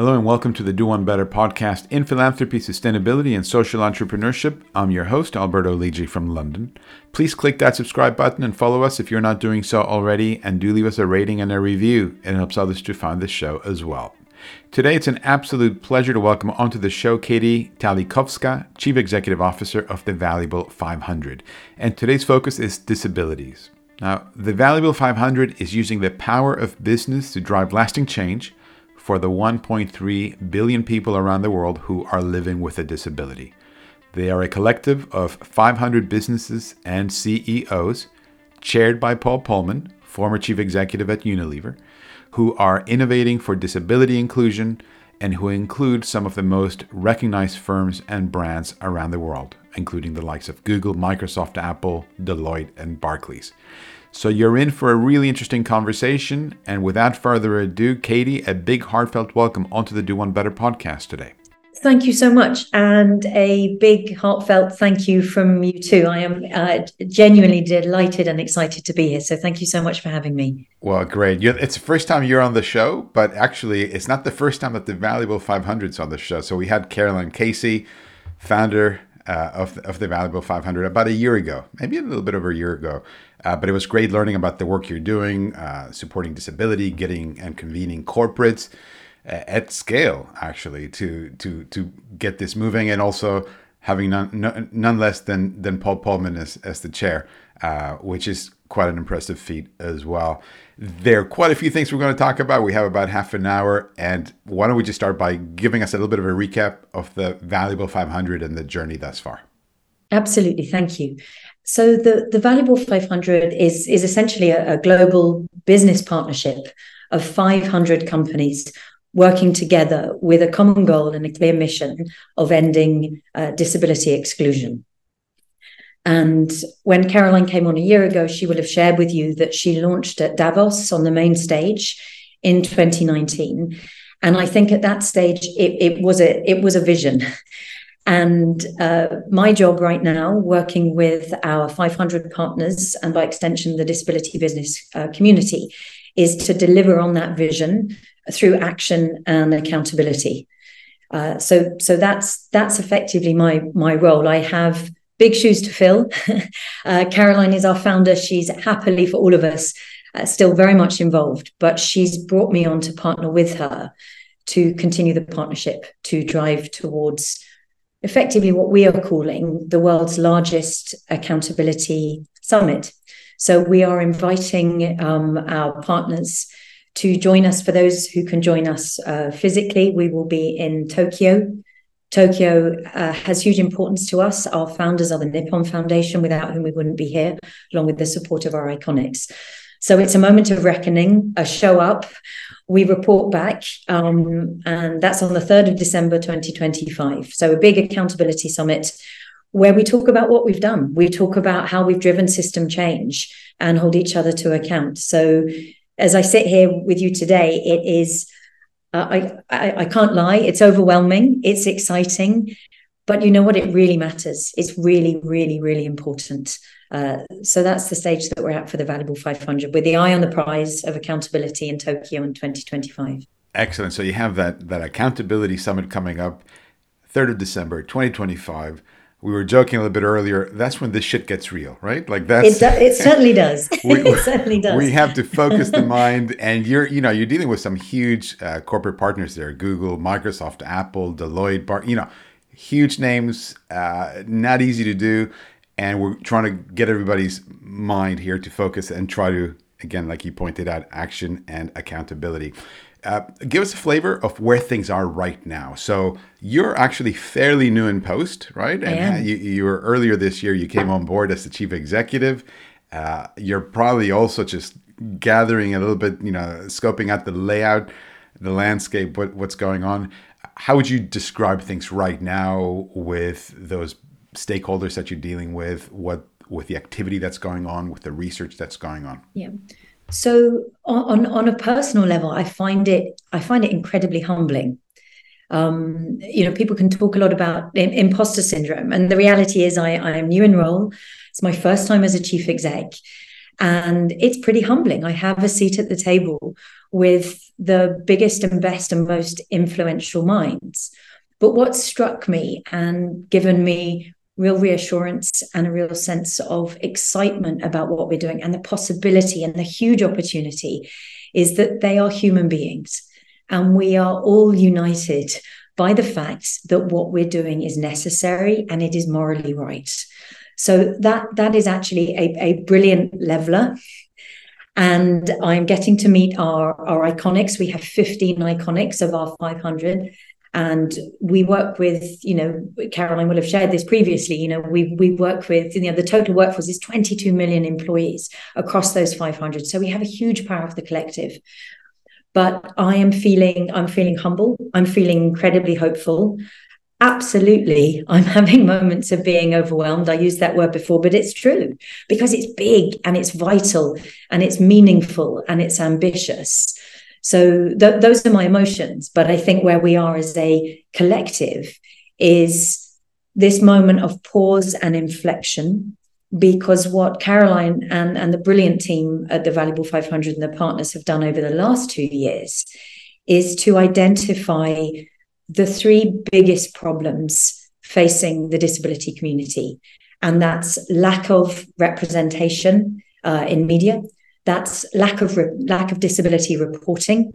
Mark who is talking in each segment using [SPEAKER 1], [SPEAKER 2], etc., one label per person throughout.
[SPEAKER 1] Hello and welcome to the Do One Better podcast in philanthropy, sustainability, and social entrepreneurship. I'm your host, Alberto Lidji from London. Please click that subscribe button and follow us if you're not doing so already, and do leave us a rating and a review. It helps others to find this show as well. Today, it's an absolute pleasure to welcome onto the show Katy Talikowska, Chief Executive Officer of the Valuable 500. And today's focus is disabilities. Now, the Valuable 500 is using the power of business to drive lasting change for the 1.3 billion people around the world who are living with a disability. They are a collective of 500 businesses and CEOs, chaired by Paul Polman, former chief executive at Unilever, who are innovating for disability inclusion and who include some of the most recognized firms and brands around the world, including the likes of Google, Microsoft, Apple, Deloitte, and Barclays. So you're in for a really interesting conversation. And without further ado, Katy, a big heartfelt welcome onto the Do One Better podcast today.
[SPEAKER 2] Thank you so much. And a big heartfelt thank you from you too. I am uh, genuinely delighted and excited to be here. So thank you so much for having me.
[SPEAKER 1] Well, great. It's the first time you're on the show, but actually, it's not the first time that the Valuable 500's on the show. So we had Caroline Casey, founder uh, of, of the Valuable 500 about a year ago, maybe a little bit over a year ago. Uh, but it was great learning about the work you're doing, uh, supporting disability, getting and convening corporates uh, at scale, actually, to to to get this moving, and also having none, none, less than than Paul Polman as, as the chair, uh, which is quite an impressive feat as well. There are quite a few things we're going to talk about. We have about half an hour, and why don't we just start by giving us a little bit of a recap of the valuable 500 and the journey thus far?
[SPEAKER 2] Absolutely, thank you. So the, the Valuable 500 is, is essentially a, a global business partnership of 500 companies working together with a common goal and a clear mission of ending uh, disability exclusion. And when Caroline came on a year ago, she will have shared with you that she launched at Davos on the main stage in 2019. And I think at that stage it, it was a it was a vision. And uh, my job right now, working with our 500 partners and by extension the disability business uh, community, is to deliver on that vision through action and accountability. Uh, so, so that's that's effectively my my role. I have big shoes to fill. Uh, Caroline is our founder. She's happily for all of us uh, still very much involved, but she's brought me on to partner with her to continue the partnership to drive towards effectively what we are calling the world's largest accountability summit. So we are inviting um, our partners to join us. For those who can join us uh, physically, we will be in Tokyo. Tokyo uh, has huge importance to us. Our founders are the Nippon Foundation, without whom we wouldn't be here, along with the support of our iconics. So it's a moment of reckoning, a show up. We report back, um, and that's on the 3rd of December 2025. So a big accountability summit where we talk about what we've done. We talk about how we've driven system change and hold each other to account. So as I sit here with you today, it is, uh, I, I, I can't lie, it's overwhelming, it's exciting, but you know what? It really matters. It's really, really, really important. Uh, so that's the stage that we're at for the Valuable 500 with the eye on the prize of accountability in Tokyo in 2025.
[SPEAKER 1] Excellent. So you have that that accountability summit coming up 3rd of December 2025. We were joking a little bit earlier. That's when this shit gets real, right? Like that's
[SPEAKER 2] it. Do, it certainly does. we, it certainly does.
[SPEAKER 1] We have to focus the mind, and you're you know you're dealing with some huge uh, corporate partners there: Google, Microsoft, Apple, Deloitte, Bar. You know, huge names. Uh, not easy to do and we're trying to get everybody's mind here to focus and try to again like you pointed out action and accountability uh, give us a flavor of where things are right now so you're actually fairly new in post right
[SPEAKER 2] and.
[SPEAKER 1] You, you were earlier this year you came on board as the chief executive uh, you're probably also just gathering a little bit you know scoping out the layout the landscape what, what's going on how would you describe things right now with those stakeholders that you're dealing with, what with the activity that's going on, with the research that's going on?
[SPEAKER 2] Yeah. So on on a personal level, I find it I find it incredibly humbling. Um, you know, people can talk a lot about imposter syndrome, and the reality is, I, I am new in role. It's my first time as a chief exec, and it's pretty humbling. I have a seat at the table with the biggest and best and most influential minds. But what struck me and given me real reassurance and a real sense of excitement about what we're doing and the possibility and the huge opportunity is that they are human beings and we are all united by the fact that what we're doing is necessary and it is morally right. So that that is actually a, a brilliant leveler. And I'm getting to meet our, our iconics. We have 15 iconics of our 500 and we work with you know caroline will have shared this previously you know we we work with you know the total workforce is 22 million employees across those 500 so we have a huge power of the collective. But i am feeling i'm feeling humble. I'm feeling incredibly hopeful absolutely. I'm having moments of being overwhelmed. I used that word before but it's true because it's big and it's vital and it's meaningful and it's ambitious. So th- those are my emotions but i think where we are as a collective is this moment of pause and inflection because what Caroline and, and the brilliant team at the Valuable 500 and the partners have done over the last two years is to identify the three biggest problems facing the disability community. And that's lack of representation uh, in media, that's lack of re- lack of disability reporting,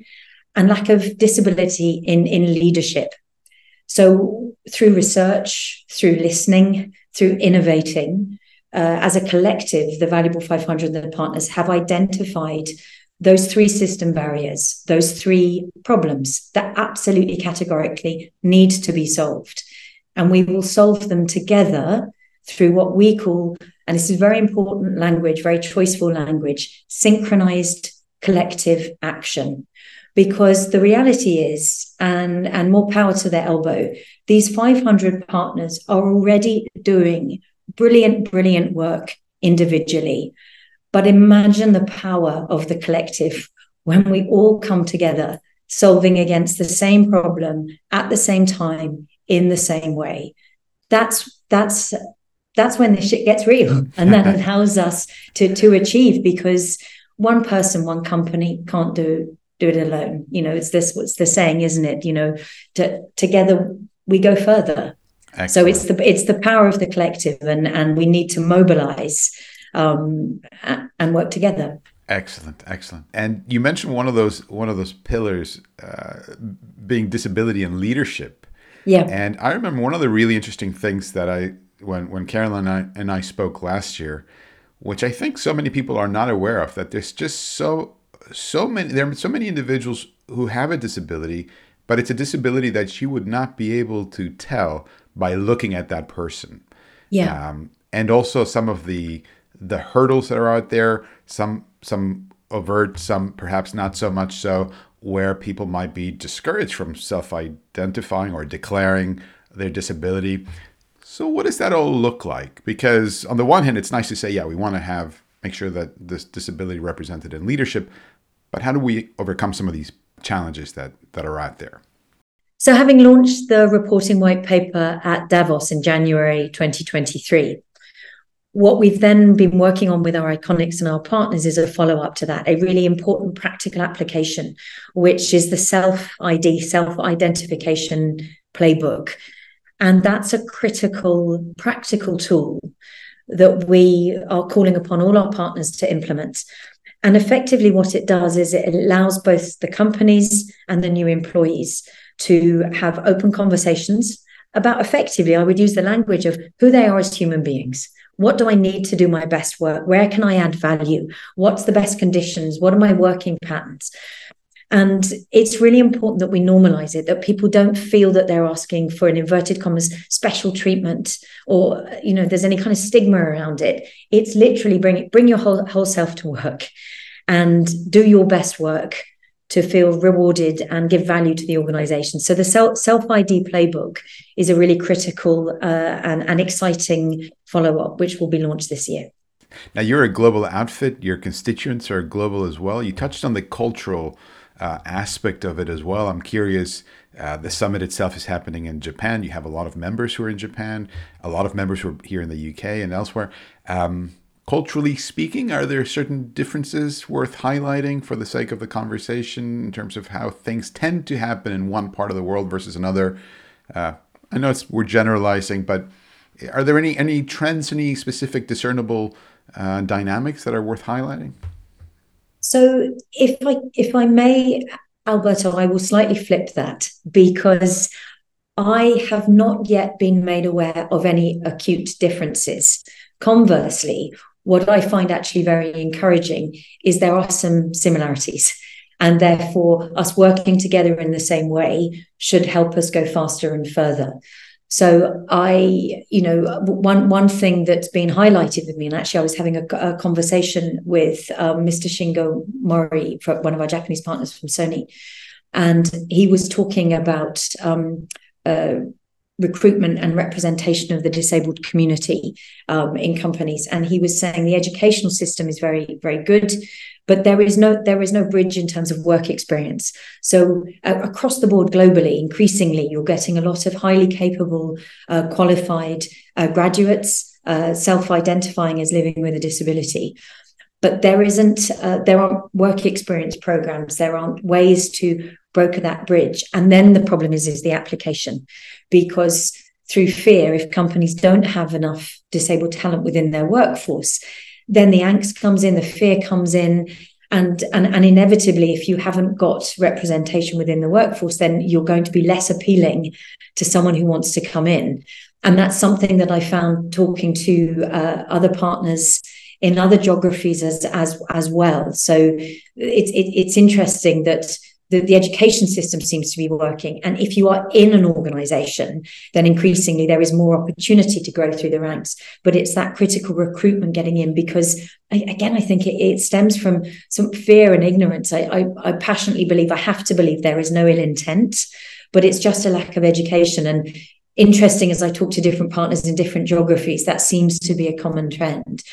[SPEAKER 2] and lack of disability in, in leadership. So through research, through listening, through innovating, uh, as a collective, the Valuable 500 and the partners have identified those three system barriers, those three problems that absolutely categorically need to be solved. And we will solve them together through what we call, and this is very important language, very choiceful language, synchronized collective action. Because the reality is, and, and more power to their elbow, these 500 partners are already doing brilliant, brilliant work individually. But imagine the power of the collective when we all come together, solving against the same problem at the same time in the same way. That's that's that's when the shit gets real, and that allows us to to achieve because one person, one company can't do do it alone. You know, it's this what's the saying, isn't it? You know, to, together we go further. Excellent. So it's the it's the power of the collective, and and we need to mobilize um, and work together.
[SPEAKER 1] Excellent, excellent. And you mentioned one of those one of those pillars uh, being disability and leadership.
[SPEAKER 2] Yeah.
[SPEAKER 1] And I remember one of the really interesting things that I when when Caroline and I, and I spoke last year, which I think so many people are not aware of, that there's just so so many there are so many individuals who have a disability, but it's a disability that you would not be able to tell by looking at that person.
[SPEAKER 2] Yeah.
[SPEAKER 1] Um, and also some of the the hurdles that are out there, some some overt, some perhaps not so much so, where people might be discouraged from self-identifying or declaring their disability. So what does that all look like? Because on the one hand, it's nice to say, yeah, we want to have make sure that this disability represented in leadership, but how do we overcome some of these challenges that that are out there?
[SPEAKER 2] So, having launched the reporting white paper at Davos in January 2023, what we've then been working on with our iconics and our partners is a follow up to that, a really important practical application, which is the self ID, self identification playbook. And that's a critical, practical tool that we are calling upon all our partners to implement. And effectively, what it does is it allows both the companies and the new employees to have open conversations about effectively, I would use the language of who they are as human beings. What do I need to do my best work? Where can I add value? What's the best conditions? What are my working patterns? And it's really important that we normalize it, that people don't feel that they're asking for an inverted commas special treatment or, you know, there's any kind of stigma around it. It's literally bring bring your whole, whole self to work and do your best work to feel rewarded and give value to the organization. So the self ID playbook is a really critical uh, and, and exciting follow up, which will be launched this year.
[SPEAKER 1] Now, you're a global outfit, your constituents are global as well. You touched on the cultural uh, aspect of it as well. I'm curious. Uh, the summit itself is happening in Japan. You have a lot of members who are in Japan, a lot of members who are here in the UK and elsewhere. Um, culturally speaking, are there certain differences worth highlighting for the sake of the conversation in terms of how things tend to happen in one part of the world versus another? Uh, I know it's, we're generalizing, but are there any any trends, any specific discernible uh, dynamics that are worth highlighting?
[SPEAKER 2] So, if I if I may, Alberto, I will slightly flip that because I have not yet been made aware of any acute differences. Conversely, what I find actually very encouraging is there are some similarities. And therefore, us working together in the same way should help us go faster and further. So I, you know, one one thing that's been highlighted with me, and actually I was having a, a conversation with um, Mr. Shingo Mori, one of our Japanese partners from Sony, and he was talking about um, uh, recruitment and representation of the disabled community um, in companies. And he was saying the educational system is very very good but there is no there is no bridge in terms of work experience. So uh, across the board globally increasingly you're getting a lot of highly capable uh, qualified uh, graduates uh, self-identifying as living with a disability. But there isn't uh, there aren't work experience programs. There aren't ways to broker that bridge. And then the problem is is the application because through fear if companies don't have enough disabled talent within their workforce then the angst comes in the fear comes in and, and and inevitably if you haven't got representation within the workforce then you're going to be less appealing to someone who wants to come in and that's something that i found talking to uh, other partners in other geographies as as as well. So it's it, it's interesting that the, the education system seems to be working. And if you are in an organization, then increasingly there is more opportunity to grow through the ranks. But it's that critical recruitment getting in because, again, I think it, it stems from some fear and ignorance. I, I, I passionately believe, I have to believe there is no ill intent, but it's just a lack of education. And interesting as I talk to different partners in different geographies, that seems to be a common trend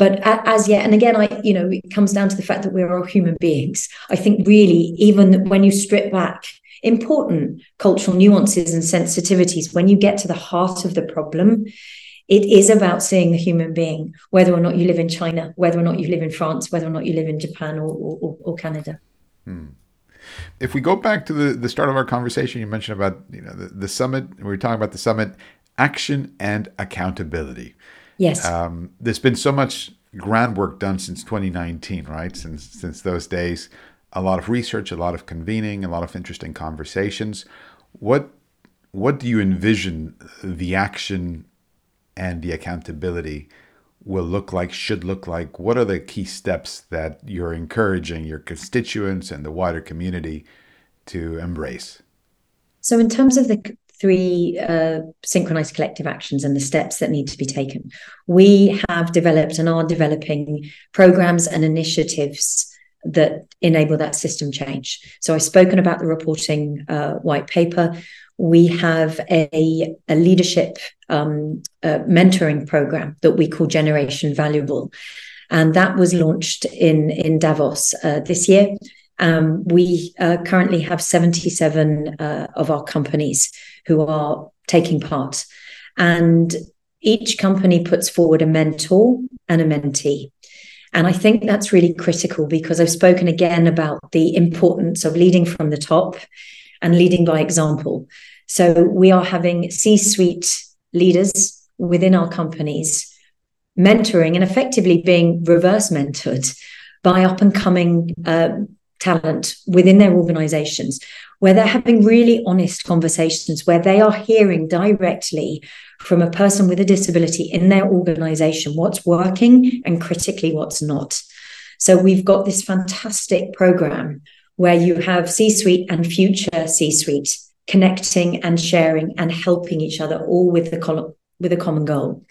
[SPEAKER 2] but as yet and again i you know it comes down to the fact that we're all human beings. I think really even when you strip back important cultural nuances and sensitivities when you get to the heart of the problem it is about seeing the human being whether or not you live in china whether or not you live in france whether or not you live in japan or, or, or canada. Hmm.
[SPEAKER 1] if we go back to the, the start of our conversation you mentioned about you know the, the summit we were talking about the summit action and accountability
[SPEAKER 2] Yes.
[SPEAKER 1] Um, there's been so much groundwork done since 2019, right? Since since those days, a lot of research, a lot of convening, a lot of interesting conversations. What what do you envision the action and the accountability will look like, should look like? What are the key steps that you're encouraging your constituents and the wider community to embrace?
[SPEAKER 2] So, in terms of the three uh, synchronized collective actions and the steps that need to be taken. We have developed and are developing programs and initiatives that enable that system change. So I've spoken about the reporting uh, white paper. We have a, a leadership um, uh, mentoring program that we call Generation Valuable. And that was launched in, in Davos uh, this year. Um, we uh, currently have 77 uh, of our companies who are taking part. And each company puts forward a mentor and a mentee. And I think that's really critical because I've spoken again about the importance of leading from the top and leading by example. So we are having C suite leaders within our companies mentoring and effectively being reverse mentored by up and coming uh, talent within their organizations, where they're having really honest conversations, where they are hearing directly from a person with a disability in their organization what's working and critically what's not. So we've got this fantastic program where you have C suite and future C suite connecting and sharing and helping each other all with the with a common goal.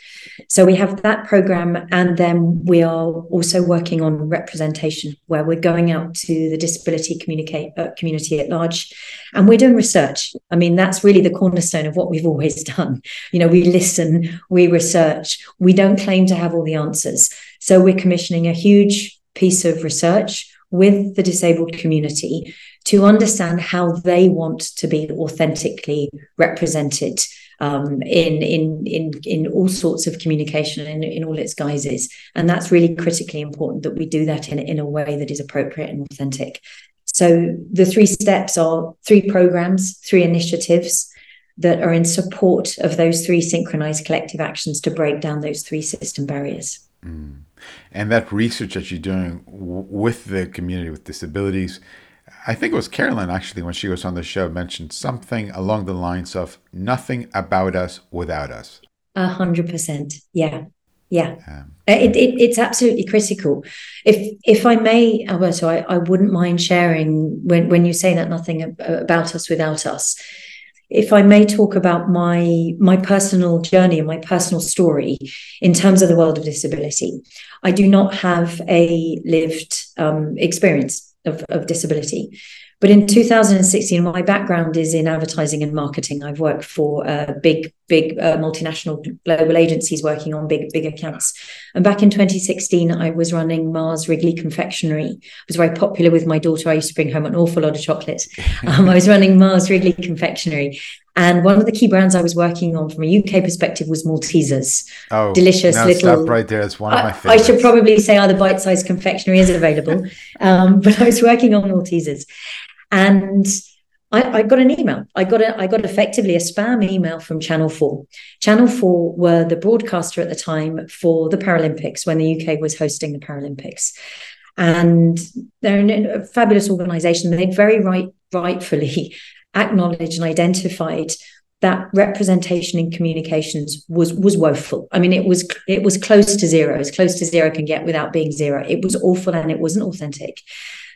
[SPEAKER 2] So we have that program, and then we are also working on representation, where we're going out to the disability communicate, uh, community at large, and we're doing research. I mean, that's really the cornerstone of what we've always done. You know, we listen, we research, we don't claim to have all the answers. So we're commissioning a huge piece of research with the disabled community to understand how they want to be authentically represented um, in in in in all sorts of communication in, in all its guises, and that's really critically important that we do that in in a way that is appropriate and authentic. So the three steps are three programs, three initiatives that are in support of those three synchronized collective actions to break down those three system barriers.
[SPEAKER 1] Mm. And that research that you're doing w- with the community with disabilities, I think it was Caroline actually, when she was on the show, mentioned something along the lines of nothing about us without us.
[SPEAKER 2] A hundred percent. Yeah. Yeah. Um, it, it, it's absolutely critical. If if I may, Alberto, I, I wouldn't mind sharing when, when you say that nothing about us without us if I may talk about my my personal journey and my personal story in terms of the world of disability, I do not have a lived um, experience of, of disability. But in 2016, my background is in advertising and marketing. I've worked for a big, big uh, multinational global agencies working on big, big accounts. And back in 2016, I was running Mars Wrigley Confectionery. it was very popular with my daughter. I used to bring home an awful lot of chocolate. Um, I was running Mars Wrigley Confectionery. And one of the key brands I was working on from a UK perspective was Maltesers.
[SPEAKER 1] Oh,
[SPEAKER 2] delicious
[SPEAKER 1] no,
[SPEAKER 2] little.
[SPEAKER 1] Stop right there. It's one of my
[SPEAKER 2] favorites. I should probably say other bite-sized confectionery is available, um, but I was working on Maltesers, and I, I, got an email. I got a, I got effectively a spam email from Channel Four. Channel Four were the broadcaster at the time for the Paralympics when the UK was hosting the Paralympics, and they're a fabulous organisation. They very right rightfully acknowledged and identified that representation in communications was was woeful. I mean, it was it was close to zero, as close to zero can get without being zero. It was awful and it wasn't authentic.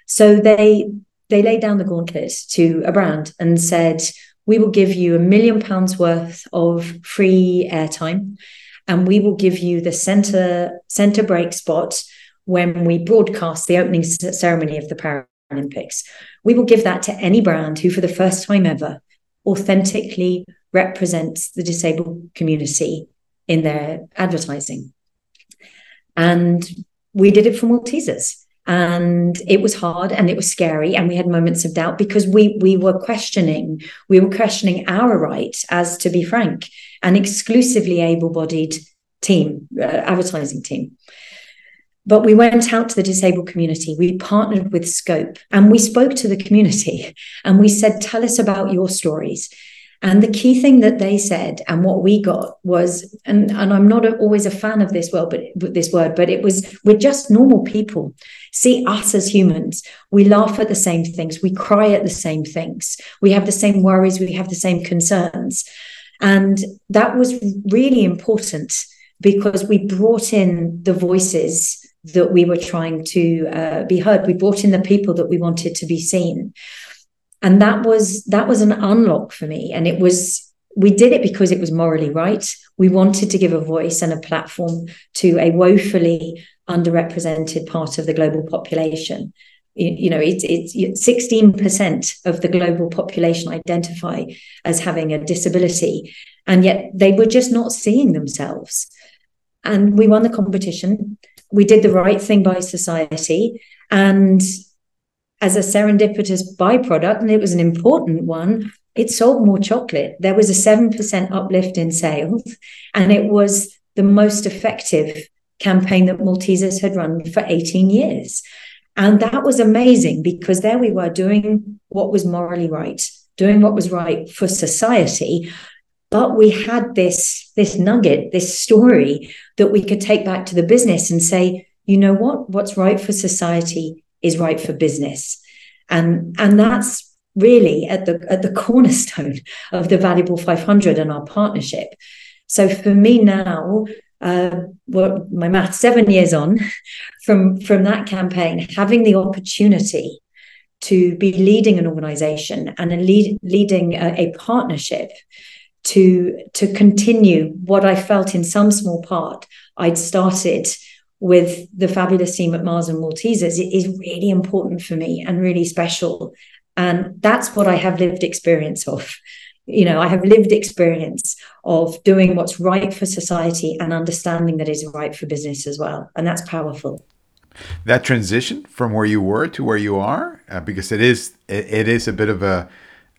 [SPEAKER 2] So they they laid down the gauntlet to a brand and said, "We will give you a million pounds worth of free airtime, and we will give you the center center break spot when we broadcast the opening ceremony of the Paralympics. We will give that to any brand who, for the first time ever, authentically represents the disabled community in their advertising. And we did it for Maltesers. And it was hard and it was scary. And we had moments of doubt because we we were questioning, we were questioning our right as to be frank, an exclusively able-bodied team, uh, advertising team. But we went out to the disabled community. We partnered with Scope and we spoke to the community and we said, Tell us about your stories. And the key thing that they said and what we got was, and, and I'm not always a fan of this word, but this word, but it was we're just normal people. See us as humans. We laugh at the same things. We cry at the same things. We have the same worries. We have the same concerns. And that was really important because we brought in the voices that we were trying to uh, be heard. We brought in the people that we wanted to be seen, and that was that was an unlock for me. And it was we did it because it was morally right. We wanted to give a voice and a platform to a woefully underrepresented part of the global population. You, you know, it's it's sixteen percent of the global population identify as having a disability, and yet they were just not seeing themselves. And we won the competition we did the right thing by society. And as a serendipitous byproduct, and it was an important one, it sold more chocolate. There was a 7% uplift in sales, and it was the most effective campaign that Maltesers had run for 18 years. And that was amazing because there we were doing what was morally right, doing what was right for society, but we had this this nugget this story that we could take back to the business and say you know what what's right for society is right for business. And and that's really at the at the cornerstone of the valuable 500 and our partnership. So for me now uh, well, my math seven years on from from that campaign having the opportunity to be leading an organization and a lead, leading a, a partnership to to continue what I felt in some small part I'd started with the fabulous team at Mars and Maltesers is really important for me and really special. And that's what I have lived experience of. You know, I have lived experience of doing what's right for society and understanding that is right for business as well. And that's powerful.
[SPEAKER 1] That transition from where you were to where you are, uh, because it is it, it is a bit of a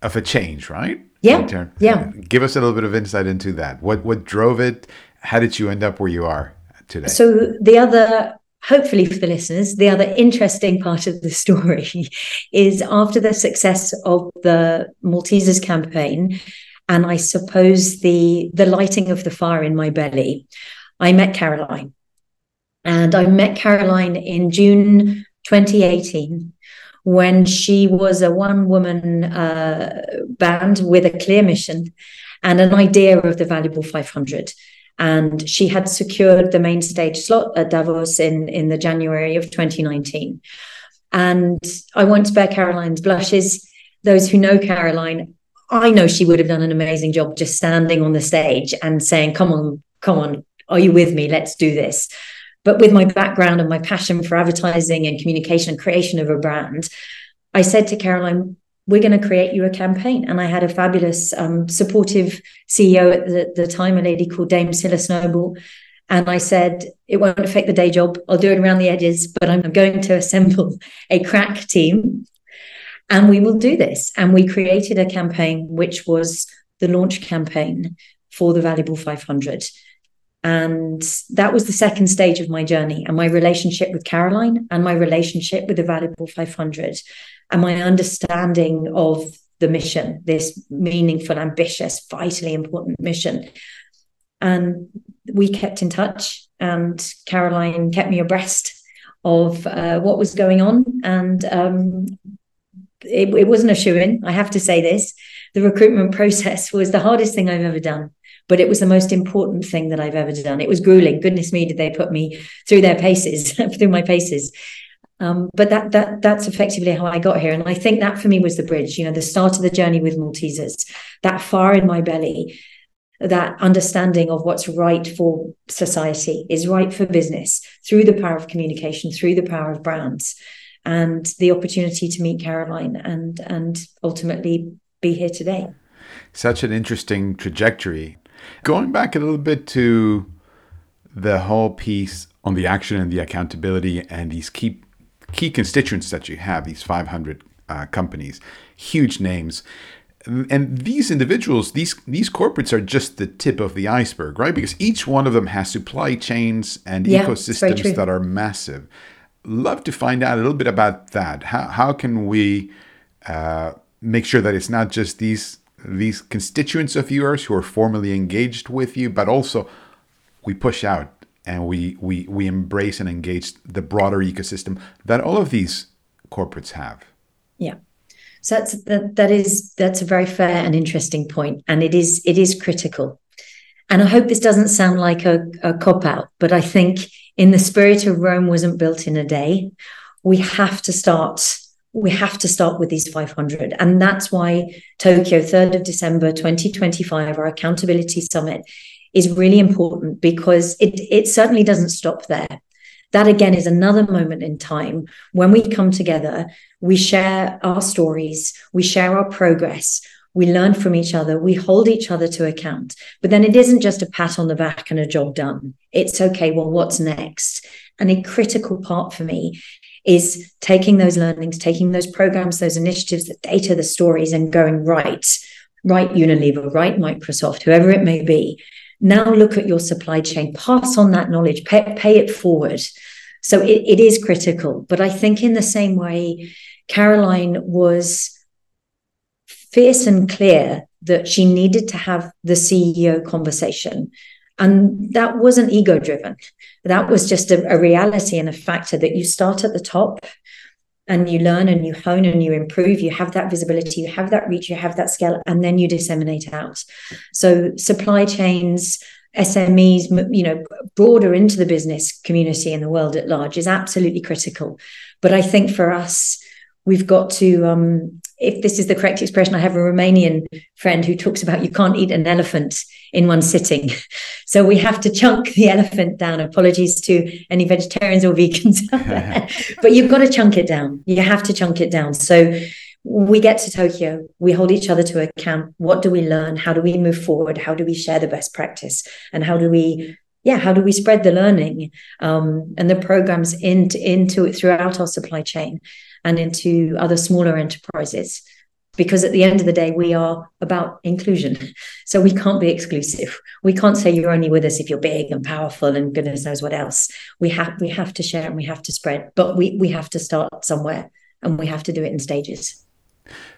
[SPEAKER 1] of a change, right?
[SPEAKER 2] Yeah. Yeah.
[SPEAKER 1] Give us a little bit of insight into that. What what drove it? How did you end up where you are today?
[SPEAKER 2] So the other hopefully for the listeners, the other interesting part of the story is after the success of the Maltesers campaign, and I suppose the the lighting of the fire in my belly, I met Caroline. And I met Caroline in June 2018 when she was a one woman uh, band with a clear mission and an idea of the valuable 500 and she had secured the main stage slot at Davos in in the January of 2019. And I won't spare Caroline's blushes. Those who know Caroline, I know she would have done an amazing job just standing on the stage and saying, "Come on, come on, are you with me? Let's do this." But with my background and my passion for advertising and communication and creation of a brand, I said to Caroline, we're going to create you a campaign. And I had a fabulous, um, supportive CEO at the, the, time, a lady called Dame Cilla Snowball. And I said, it won't affect the day job. I'll do it around the edges, but I'm going to assemble a crack team and we will do this. And we created a campaign, which was the launch campaign for the Valuable 500. And that was the second stage of my journey and my relationship with Caroline and my relationship with the Valuable 500 and my understanding of the mission, this meaningful, ambitious, vitally important mission. And we kept in touch, and Caroline kept me abreast of uh, what was going on. And um, it, it wasn't a shoe in, I have to say this. The recruitment process was the hardest thing I've ever done but it was the most important thing that I've ever done. It was grueling. Goodness me, did they put me through their paces, through my paces. Um, but that that that's effectively how I got here, and I think that for me was the bridge. You know, the start of the journey with Maltesers, that fire in my belly, that understanding of what's right for society is right for business through the power of communication, through the power of brands, and the opportunity to meet Caroline and and ultimately be here today.
[SPEAKER 1] Such an interesting trajectory. Going back a little bit to the whole piece on the action and the accountability and these key key constituents that you have, these 500 uh, companies, huge names. And these individuals, these these corporates are just the tip of the iceberg, right? Because each one of them has supply chains and yeah, ecosystems that are massive. Love to find out a little bit about that. How how can we uh, make sure that it's not just these these constituents of yours who are formally engaged with you, but also we push out and we we we embrace and engage the broader ecosystem that all of these corporates have.
[SPEAKER 2] Yeah. So that's that, that is that's a very fair and interesting point, and it is it is critical. And I hope this doesn't sound like a, a cop out, but I think in the spirit of Rome wasn't built in a day, we have to start. We have to start with these 500. And that's why Tokyo, 3rd of December 2025, our accountability summit is really important because it, it certainly doesn't stop there. That again is another moment in time when we come together, we share our stories, we share our progress, we learn from each other, we hold each other to account. But then it isn't just a pat on the back and a job done. It's okay, well, what's next? And a critical part for me is taking those learnings, taking those programs, those initiatives, the data, the stories, and going right, right Unilever, right Microsoft, whoever it may be. Now look at your supply chain, pass on that knowledge, pay, pay it forward. So it, it is critical. But I think in the same way, Caroline was fierce and clear that she needed to have the CEO conversation. And that wasn't ego driven. That was just a, a, reality and a factor that you start at the top and you learn and you hone and you improve you have that visibility you have that reach you have that scale and then you disseminate out so supply chains SMEs, you know, broader into the business community and the world at large is absolutely critical. But I think for us, we've got to um, if this is the correct expression i have a romanian friend who talks about you can't eat an elephant in one sitting. So we have to chunk the elephant down. Apologies to any vegetarians or vegans but you've got to chunk it down. You have to chunk it down. So we get to tokyo. We hold each other to account. What do we learn? How do we move forward? How do we share the best practice? And how do we yeah, how do we spread the learning um, and the programs into into it throughout our supply chain? And into other smaller enterprises because at the end of the day we are about inclusion. So we can't be exclusive. We can't say you're only with us if you're big and powerful and goodness knows what else. We have we have to share and we have to spread but we we have to start somewhere and we have to do it in stages.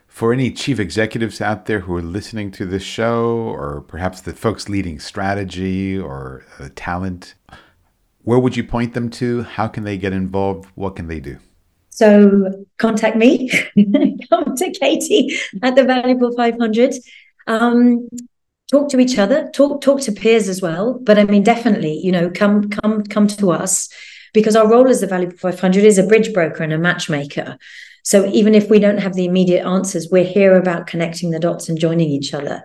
[SPEAKER 1] For any chief executives out there who are listening to this show or perhaps the folks leading strategy or uh, talent where would you point them to? How can they get involved? What can they do
[SPEAKER 2] so contact me, come to Katy at the Valuable 500. Um, talk to each other, talk talk to peers as well. But I mean, definitely, you know, come come come to us because our role as the Valuable 500 is a bridge broker and a matchmaker. So even if we don't have the immediate answers, we're here about connecting the dots and joining each other.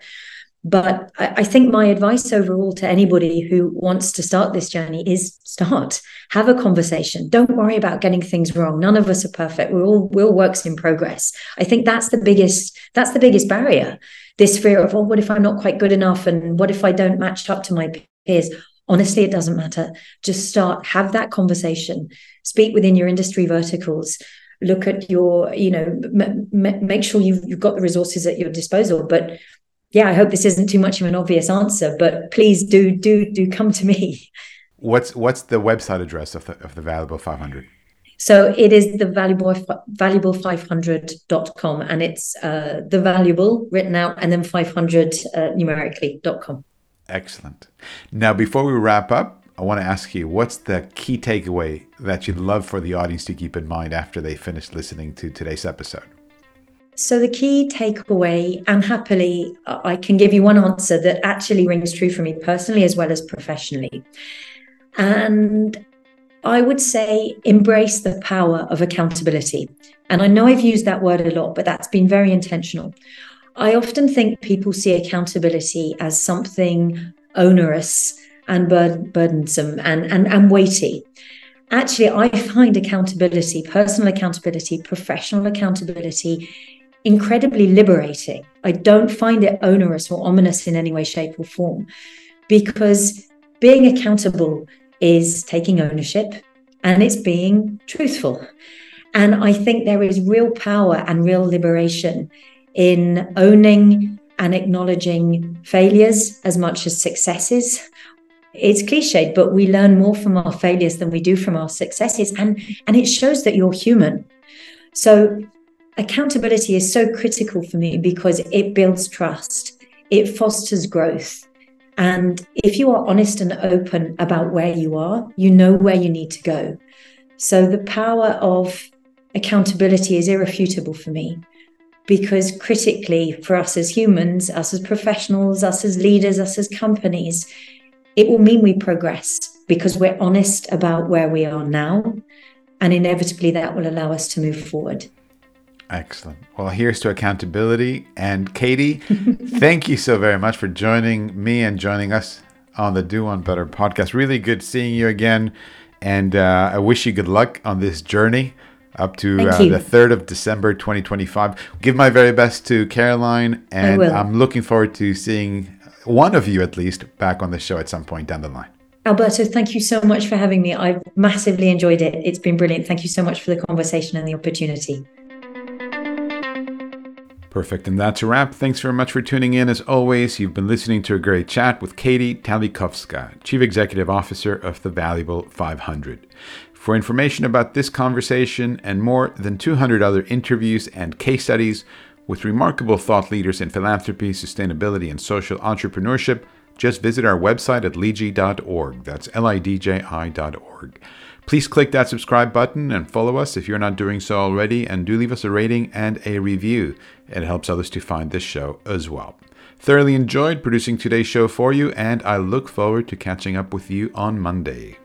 [SPEAKER 2] But I, I, think my advice overall to anybody who wants to start this journey is start, have a conversation. Don't worry about getting things wrong. None of us are perfect. We're all we're works in progress. I think that's the biggest that's the biggest barrier. This fear of, oh, what if I'm not quite good enough? And what if I don't match up to my peers? Honestly, it doesn't matter. Just start, have that conversation, speak within your industry verticals, look at your, you know, m- m- make sure you've, you've got the resources at your disposal. But yeah, I hope this isn't too much of an obvious answer, but please do do do come to me.
[SPEAKER 1] What's what's the website address of the of the Valuable 500?
[SPEAKER 2] So it is the valuable valuable500.com and it's uh, the valuable written out and then 500 uh, numerically.com.
[SPEAKER 1] Excellent. Now, before we wrap up, I want to ask you what's the key takeaway that you'd love for the audience to keep in mind after they finish listening to today's episode?
[SPEAKER 2] So, the key takeaway, and happily, uh, I can give you one answer that actually rings true for me personally as well as professionally. And I would say embrace the power of accountability. And I know I've used that word a lot, but that's been very intentional. I often think people see accountability as something onerous and burdensome and, and, and weighty. Actually, I find accountability, personal accountability, professional accountability, incredibly liberating. I don't find it onerous or ominous in any way, shape, or form because being accountable is taking ownership and it's being truthful. And I think there is real power and real liberation in owning and acknowledging failures as much as successes. It's cliched, but we learn more from our failures than we do from our successes. And, and it shows that you're human. So accountability is so critical for me because it builds trust, it fosters growth. And if you are honest and open about where you are, you know where you need to go. So the power of accountability is irrefutable for me because critically, for us as humans, us as professionals, us as leaders, us as companies, it will mean we progress because we're honest about where we are now. And inevitably, that will allow us to move forward.
[SPEAKER 1] Excellent. Well, here's to accountability. And Katy, thank you so very much for joining me and joining us on the Do One Better podcast. Really good seeing you again. And uh, I wish you good luck on this journey up to uh, the 3rd of December 2025. Give my very best to Caroline. And I'm looking forward to seeing one of you at least back on the show at some point down the line.
[SPEAKER 2] Alberto, thank you so much for having me. I've massively enjoyed it. It's been brilliant. Thank you so much for the conversation and the opportunity.
[SPEAKER 1] Perfect. And that's a wrap. Thanks very much for tuning in. As always, you've been listening to a great chat with Katy Talikowska, Chief Executive Officer of the Valuable 500. For information about this conversation and more than 200 other interviews and case studies with remarkable thought leaders in philanthropy, sustainability, and social entrepreneurship, just visit our website at lidji.org. That's L I D J I.org. Please click that subscribe button and follow us if you're not doing so already, and do leave us a rating and a review. It helps others to find this show as well. Thoroughly enjoyed producing today's show for you, and I look forward to catching up with you on Monday.